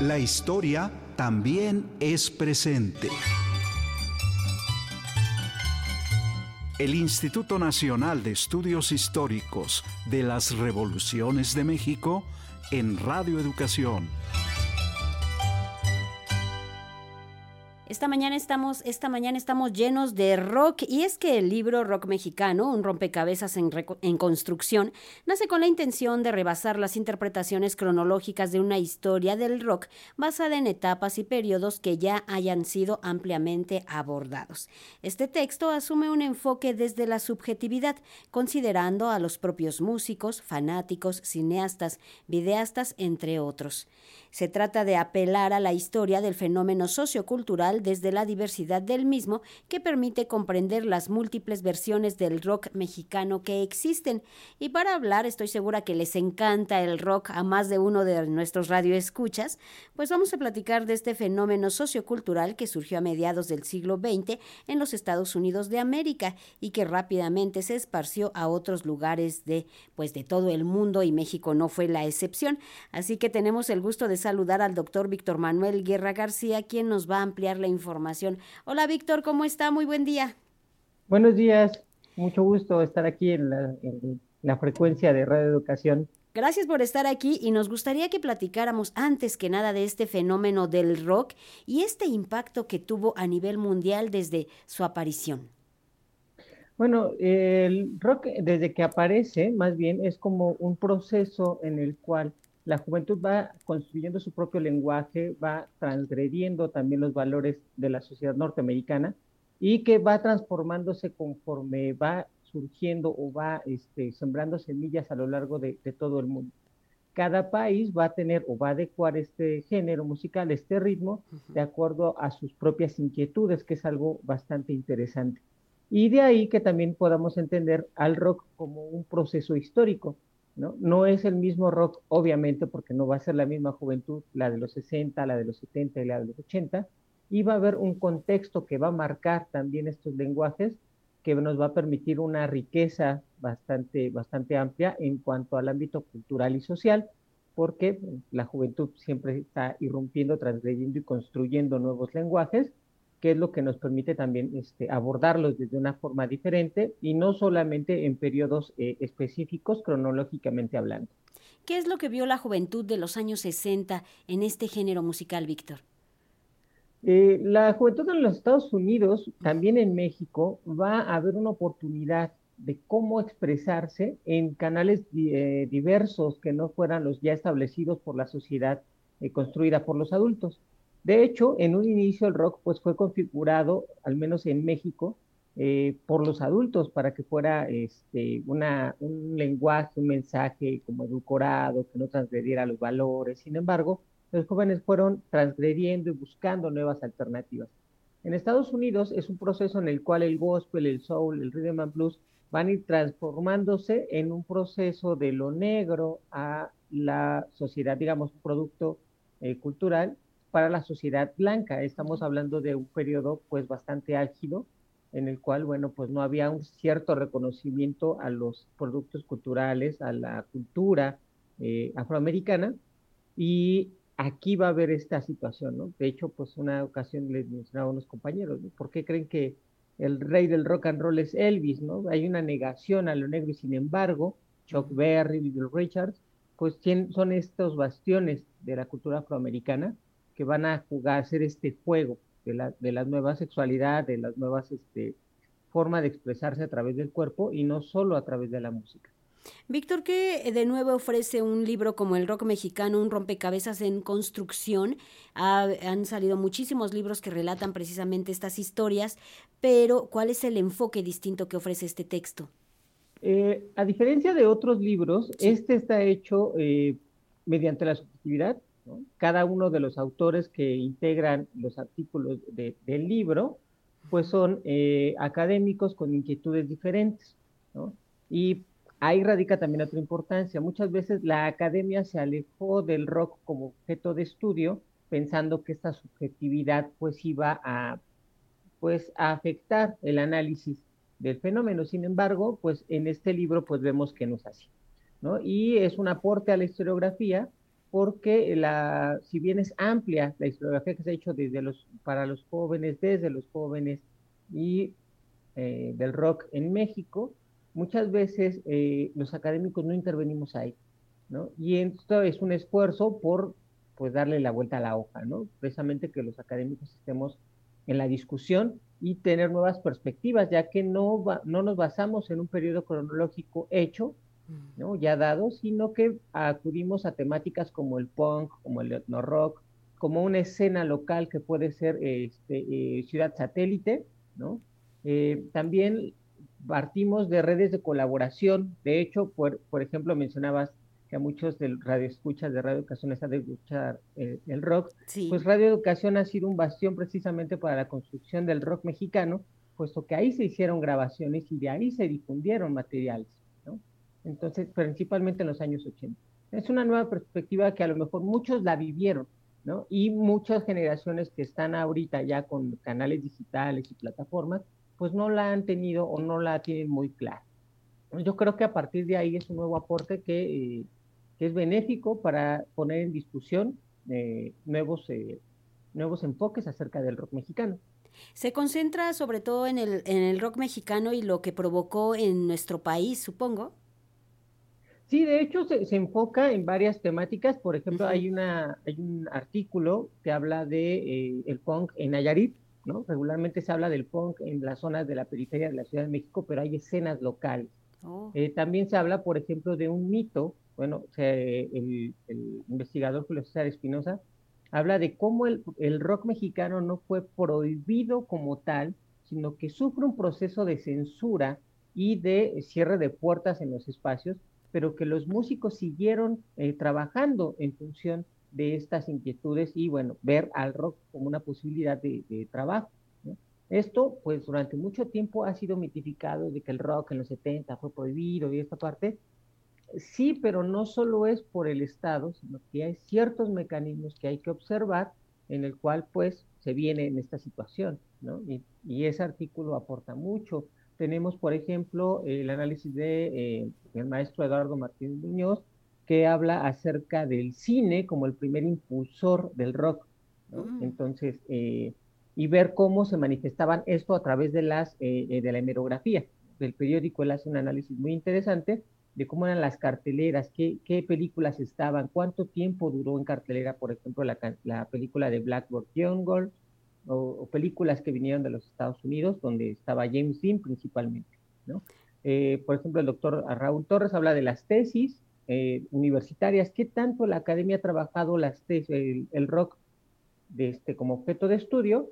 La historia también es presente. El Instituto Nacional de Estudios Históricos de las Revoluciones de México en Radio Educación Esta mañana estamos, esta mañana estamos llenos de rock y es que el libro Rock Mexicano, un rompecabezas en, en, construcción, nace con la intención de rebasar las interpretaciones cronológicas de una historia del rock basada en etapas y periodos que ya hayan sido ampliamente abordados. Este texto asume un enfoque desde la subjetividad, considerando a los propios músicos, fanáticos, cineastas, videastas, entre otros. Se trata de apelar a la historia del fenómeno sociocultural desde la diversidad del mismo que permite comprender las múltiples versiones del rock mexicano que existen. Y para hablar, estoy segura que les encanta el rock a más de uno de nuestros radioescuchas, pues vamos a platicar de este fenómeno sociocultural que surgió a mediados del siglo XX en los Estados Unidos de América y que rápidamente se esparció a otros lugares de pues de todo el mundo y México no fue la excepción. Así que tenemos el gusto de saludar al doctor Víctor Manuel Guerra García, quien nos va a ampliar la información. Hola Víctor, ¿cómo está? Muy buen día. Buenos días, mucho gusto estar aquí en la, frecuencia de Radio Educación. Gracias por estar aquí y nos gustaría que platicáramos antes que nada de este fenómeno del rock y este impacto que tuvo a nivel mundial desde su aparición. Bueno, el rock desde que aparece, más bien, es como un proceso en el cual la juventud va construyendo su propio lenguaje, va transgrediendo también los valores de la sociedad norteamericana y que va transformándose conforme va surgiendo o va este, sembrando semillas a lo largo de, todo el mundo. Cada país va a tener o va a adecuar este género musical, este ritmo, de acuerdo a sus propias inquietudes, que es algo bastante interesante. Y de ahí que también podamos entender al rock como un proceso histórico ¿no? es el mismo rock, obviamente, porque no va a ser la misma juventud, la de los 60, la de los 70 y la de los 80, y va a haber un contexto que va a marcar también estos lenguajes, que nos va a permitir una riqueza bastante, bastante amplia en cuanto al ámbito cultural y social, porque la juventud siempre está irrumpiendo, transgrediendo y construyendo nuevos lenguajes, que es lo que nos permite también este, abordarlos desde una forma diferente y no solamente en periodos eh, específicos cronológicamente hablando. ¿Qué es lo que vio la juventud de los años 60 en este género musical, Víctor? Eh, la juventud en los Estados Unidos, también en México, va a haber una oportunidad de cómo expresarse en canales eh, diversos que no fueran los ya establecidos por la sociedad construida por los adultos. De hecho, en un inicio el rock pues fue configurado, al menos en México, eh, por los adultos para que fuera este, una, un lenguaje, un mensaje como edulcorado, que no transgrediera los valores. Sin embargo, los jóvenes fueron transgrediendo y buscando nuevas alternativas. En Estados Unidos es un proceso en el cual el gospel, el soul, el rhythm and blues van a ir transformándose en un proceso de lo negro a la sociedad, digamos, producto eh, cultural para la sociedad blanca. Estamos hablando de un periodo pues bastante álgido en el cual, bueno, pues no había un cierto reconocimiento a los productos culturales, a la cultura eh, afroamericana y aquí va a haber esta situación, ¿no? De hecho, pues una ocasión les mencionaba a unos compañeros, ¿no? ¿Por qué creen que el rey del rock and roll es Elvis, ¿no? Hay una negación a lo negro y sin embargo, Chuck Berry, Little Richards, pues son estos bastiones de la cultura afroamericana que van a jugar, a hacer este juego de la, de la nueva sexualidad, de las nuevas este, formas de expresarse a través del cuerpo y no solo a través de la música. Víctor, ¿qué de nuevo ofrece un libro como El Rock Mexicano, un rompecabezas en construcción? han salido muchísimos libros que relatan precisamente estas historias, pero ¿cuál es el enfoque distinto que ofrece este texto? Eh, a diferencia de otros libros, este está hecho eh, mediante la subjetividad, cada uno de los autores que integran los artículos del libro, pues son eh, académicos con inquietudes diferentes, Y ahí radica también otra importancia. Muchas veces la academia se alejó del rock como objeto de estudio, pensando que esta subjetividad pues iba a, pues, a afectar el análisis del fenómeno. Sin embargo, pues en este libro pues vemos que no es así. Y es un aporte a la historiografía porque la, si bien es amplia la historiografía que se ha hecho desde los, para los jóvenes, desde los jóvenes y eh, del rock en México, muchas veces eh, los académicos no intervenimos ahí, ¿no? Y esto es un esfuerzo por, pues, darle la vuelta a la hoja, ¿no? Precisamente que los académicos estemos en la discusión y tener nuevas perspectivas, ya que no, no nos basamos en un periodo cronológico hecho, ¿no? ya dado, sino que acudimos a temáticas como el punk, como el etno rock, como una escena local que puede ser este, eh, ciudad satélite, ¿no? Eh, también partimos de redes de colaboración. De hecho, por, por ejemplo, mencionabas que a muchos del radio escuchas de Radio Educación les ha de escuchar eh, el rock. Pues Radio Educación ha sido un bastión precisamente para la construcción del rock mexicano, puesto que ahí se hicieron grabaciones y de ahí se difundieron materiales entonces principalmente en los años 80. Es una nueva perspectiva que a lo mejor muchos la vivieron, ¿no? Y muchas generaciones que están ahorita ya con canales digitales y plataformas, pues no la han tenido o no la tienen muy clara. Yo creo que a partir de ahí es un nuevo aporte que, eh, es benéfico para poner en discusión eh, nuevos, eh, nuevos enfoques acerca del rock mexicano. Se concentra sobre todo en el, en el rock mexicano y lo que provocó en nuestro país, supongo. Sí, de hecho se, enfoca en varias temáticas. Por ejemplo, hay, una, hay un artículo que habla de eh, el punk en Nayarit, ¿no? Regularmente se habla del punk en las zonas de la periferia de la Ciudad de México, pero hay escenas locales. Oh. Eh, también se habla, por ejemplo, de un mito. Bueno, el, investigador Julio César Espinosa habla de cómo el, el rock mexicano no fue prohibido como tal, sino que sufre un proceso de censura y de cierre de puertas en los espacios pero que los músicos siguieron eh, trabajando en función de estas inquietudes y, bueno, ver al rock como una posibilidad de, trabajo. Esto, pues, durante mucho tiempo ha sido mitificado de que el rock en los 70 fue prohibido y esta parte. Sí, pero no solo es por el Estado, sino que hay ciertos mecanismos que hay que observar en el cual, pues, se viene en esta situación, ¿no? Y, y ese artículo aporta mucho tenemos, por ejemplo, el análisis de eh, el maestro Eduardo Martínez Muñoz, que habla acerca del cine como el primer impulsor del rock. Mm. Entonces, eh, y ver cómo se manifestaban esto a través de, las, eh, de la hemerografía. Del periódico él hace un análisis muy interesante de cómo eran las carteleras, qué, qué películas estaban, cuánto tiempo duró en cartelera, por ejemplo, la, la película de Blackboard Jungle, o, películas que vinieron de los Estados Unidos, donde estaba James Dean principalmente. ¿no? Eh, por ejemplo, el doctor Raúl Torres habla de las tesis eh, universitarias, qué tanto la academia ha trabajado el, rock este, como objeto de estudio,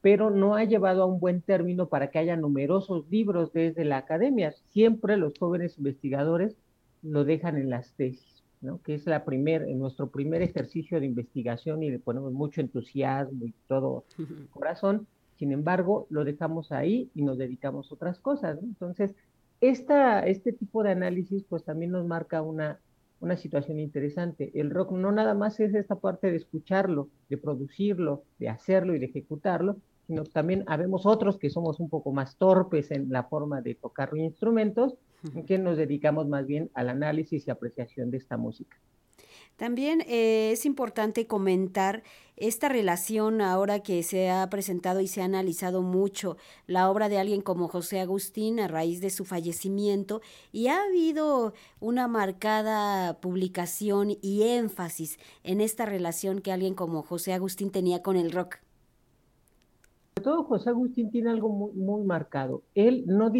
pero no ha llevado a un buen término para que haya numerosos libros desde la academia. Siempre los jóvenes investigadores lo dejan en las tesis que es la primer, nuestro primer ejercicio de investigación y le ponemos mucho entusiasmo y todo corazón. Sin embargo, lo dejamos ahí y nos dedicamos a otras cosas. Entonces, esta, este tipo de análisis pues también nos marca una, una situación interesante. El rock no nada más es esta parte de escucharlo, de producirlo, de hacerlo y de ejecutarlo, sino también habemos otros que somos un poco más torpes en la forma de tocar instrumentos que nos dedicamos más bien al análisis y apreciación de esta música. También eh, es importante comentar esta relación ahora que se ha presentado y se ha analizado mucho la obra de alguien como José Agustín a raíz de su fallecimiento y ha habido una marcada publicación y énfasis en esta relación que alguien como José Agustín tenía con el rock todo José Agustín tiene algo muy, marcado. Él no,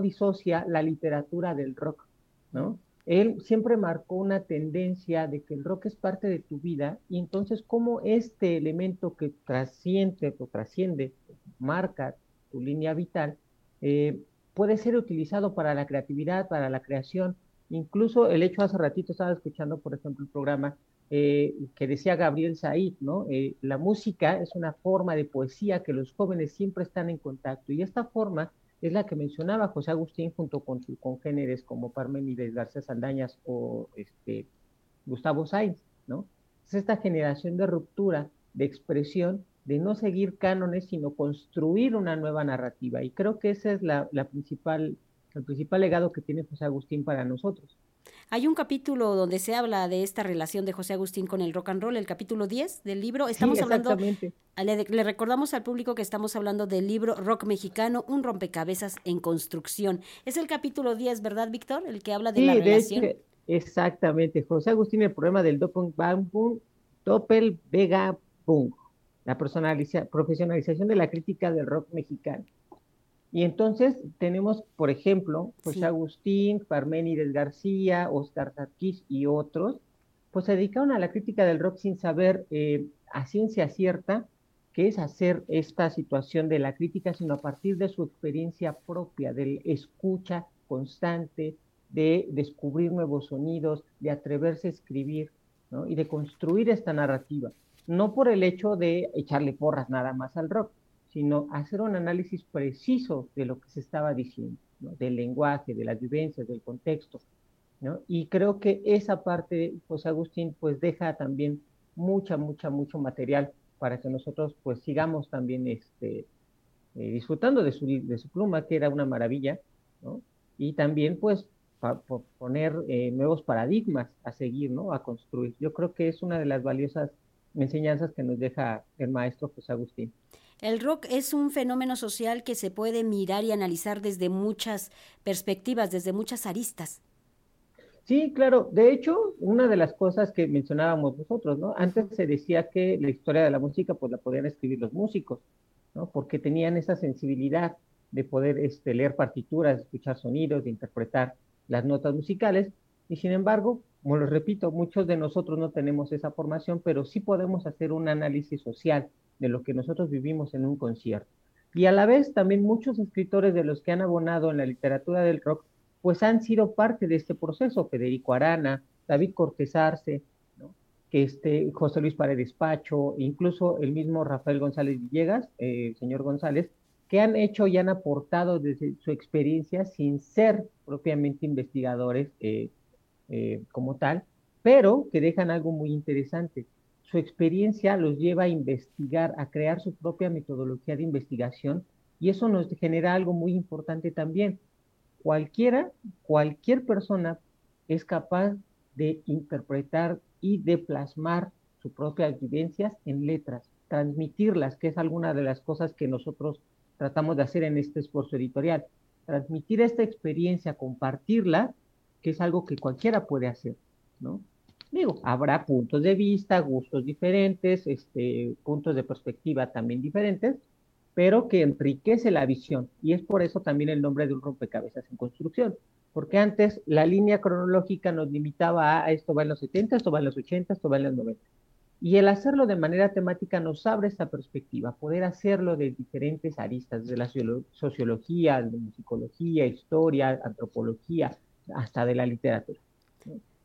disocia la literatura del rock, ¿no? Él siempre marcó una tendencia de que el rock es parte de tu vida y entonces cómo este elemento que trasciende o trasciende, marca tu línea vital, eh, puede ser utilizado para la creatividad, para la creación. Incluso el hecho hace ratito estaba escuchando, por ejemplo, el programa eh, que decía Gabriel Said, ¿no? Eh, la música es una forma de poesía que los jóvenes siempre están en contacto y esta forma es la que mencionaba José Agustín junto con sus congéneres como Parménides García Saldañas o este, Gustavo Sainz, ¿no? Es esta generación de ruptura, de expresión, de no seguir cánones, sino construir una nueva narrativa. Y creo que ese es la, la principal, el principal legado que tiene José Agustín para nosotros Hay un capítulo donde se habla de esta relación de José Agustín con el rock and roll, el capítulo 10 del libro. Estamos hablando, le, le, recordamos al público que estamos hablando del libro Rock Mexicano, un rompecabezas en construcción. Es el capítulo 10, ¿verdad, Víctor? El que habla de la relación. exactamente. José Agustín, el problema del Doppel Vega Punk, la profesionalización de la crítica del rock mexicano. Y entonces tenemos, por ejemplo, José Agustín, Parménides García, Oscar Sarkis y otros, pues se dedicaron a la crítica del rock sin saber eh, a ciencia cierta qué es hacer esta situación de la crítica, sino a partir de su experiencia propia, de escucha constante, de descubrir nuevos sonidos, de atreverse a escribir ¿no? y de construir esta narrativa. No por el hecho de echarle porras nada más al rock, sino hacer un análisis preciso de lo que se estaba diciendo, del lenguaje, de las vivencias, del contexto. ¿no? Y creo que esa parte, José Agustín, pues deja también mucha, mucha, mucho material para que nosotros pues sigamos también este, eh, disfrutando de su, de su pluma, que era una maravilla, ¿no? y también pues poner eh, nuevos paradigmas a seguir, ¿no? a construir. Yo creo que es una de las valiosas enseñanzas que nos deja el maestro José Agustín. El rock es un fenómeno social que se puede mirar y analizar desde muchas perspectivas, desde muchas aristas. Sí, claro. De hecho, una de las cosas que mencionábamos nosotros, ¿no? Antes se decía que la historia de la música, pues la podían escribir los músicos, ¿no? Porque tenían esa sensibilidad de poder este, leer partituras, escuchar sonidos, de interpretar las notas musicales. Y sin embargo, como lo repito, muchos de nosotros no tenemos esa formación, pero sí podemos hacer un análisis social de lo que nosotros vivimos en un concierto. Y a la vez también muchos escritores de los que han abonado en la literatura del rock, pues han sido parte de este proceso, Federico Arana, David Cortés Arce, que este, José Luis Paredes Pacho, incluso el mismo Rafael González Villegas, eh, señor González, que han hecho y han aportado desde su experiencia sin ser propiamente investigadores eh, eh, como tal, pero que dejan algo muy interesante, su experiencia los lleva a investigar, a crear su propia metodología de investigación y eso nos genera algo muy importante también. Cualquiera, cualquier persona es capaz de interpretar y de plasmar sus propias vivencias en letras, transmitirlas, que es alguna de las cosas que nosotros tratamos de hacer en este esfuerzo editorial. Transmitir esta experiencia, compartirla, que es algo que cualquiera puede hacer, ¿no? Digo, habrá puntos de vista, gustos diferentes, este, puntos de perspectiva también diferentes, pero que enriquece la visión. Y es por eso también el nombre de un rompecabezas en construcción. Porque antes la línea cronológica nos limitaba a esto va en los 70, esto va en los 80, esto va en los 90. Y el hacerlo de manera temática nos abre esta perspectiva, poder hacerlo de diferentes aristas, de la sociología, de musicología, historia, antropología, hasta de la literatura.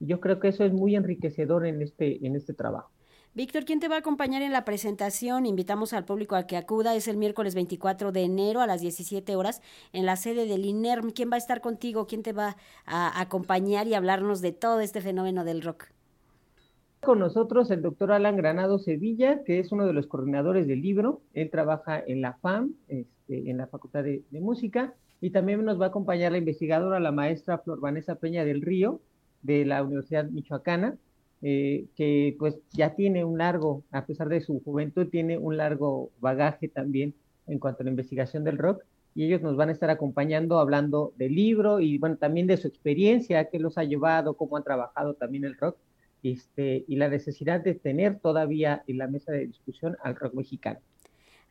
Yo creo que eso es muy enriquecedor en este, en este trabajo. Víctor, ¿quién te va a acompañar en la presentación? Invitamos al público a que acuda. Es el miércoles 24 de enero a las 17 horas en la sede del INERM. ¿Quién va a estar contigo? ¿Quién te va a acompañar y hablarnos de todo este fenómeno del rock? Con nosotros el doctor Alan Granado Sevilla, que es uno de los coordinadores del libro. Él trabaja en la FAM, en la Facultad de, de Música, y también nos va a acompañar la investigadora, la maestra Flor Vanessa Peña del Río, de la Universidad Michoacana, eh, que pues ya tiene un largo, a pesar de su juventud, tiene un largo bagaje también en cuanto a la investigación del rock, y ellos nos van a estar acompañando hablando del libro y bueno, también de su experiencia, qué los ha llevado, cómo han trabajado también el rock, este, y la necesidad de tener todavía en la mesa de discusión al rock mexicano.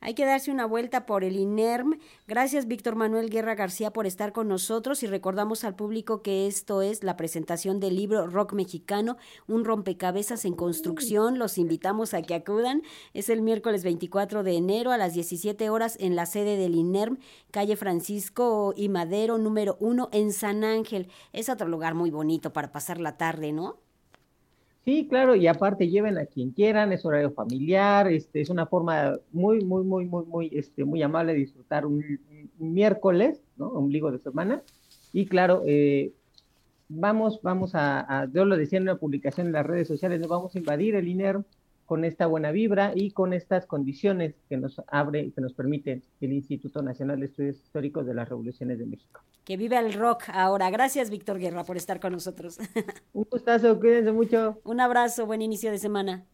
Hay que darse una vuelta por el INERM. Gracias, Víctor Manuel Guerra García, por estar con nosotros y recordamos al público que esto es la presentación del libro Rock Mexicano, un rompecabezas en construcción. Los invitamos a que acudan. Es el miércoles 24 de enero a las 17 horas en la sede del INERM, calle Francisco y Madero, número 1, en San Ángel. Es otro lugar muy bonito para pasar la tarde, ¿no? Sí, claro, y aparte lleven a quien quieran, es horario familiar, este, es una forma muy, muy, muy, muy, muy, este, muy amable de disfrutar un, miércoles, ¿no? Ombligo de semana. Y claro, eh, vamos, vamos a, yo lo decía en una publicación en las redes sociales, nos vamos a invadir el INER con esta buena vibra y con estas condiciones que nos abre, que nos permite el Instituto Nacional de Estudios Históricos de las Revoluciones de México. Que vive el rock ahora. Gracias, Víctor Guerra, por estar con nosotros. Un gustazo, cuídense mucho. Un abrazo, buen inicio de semana.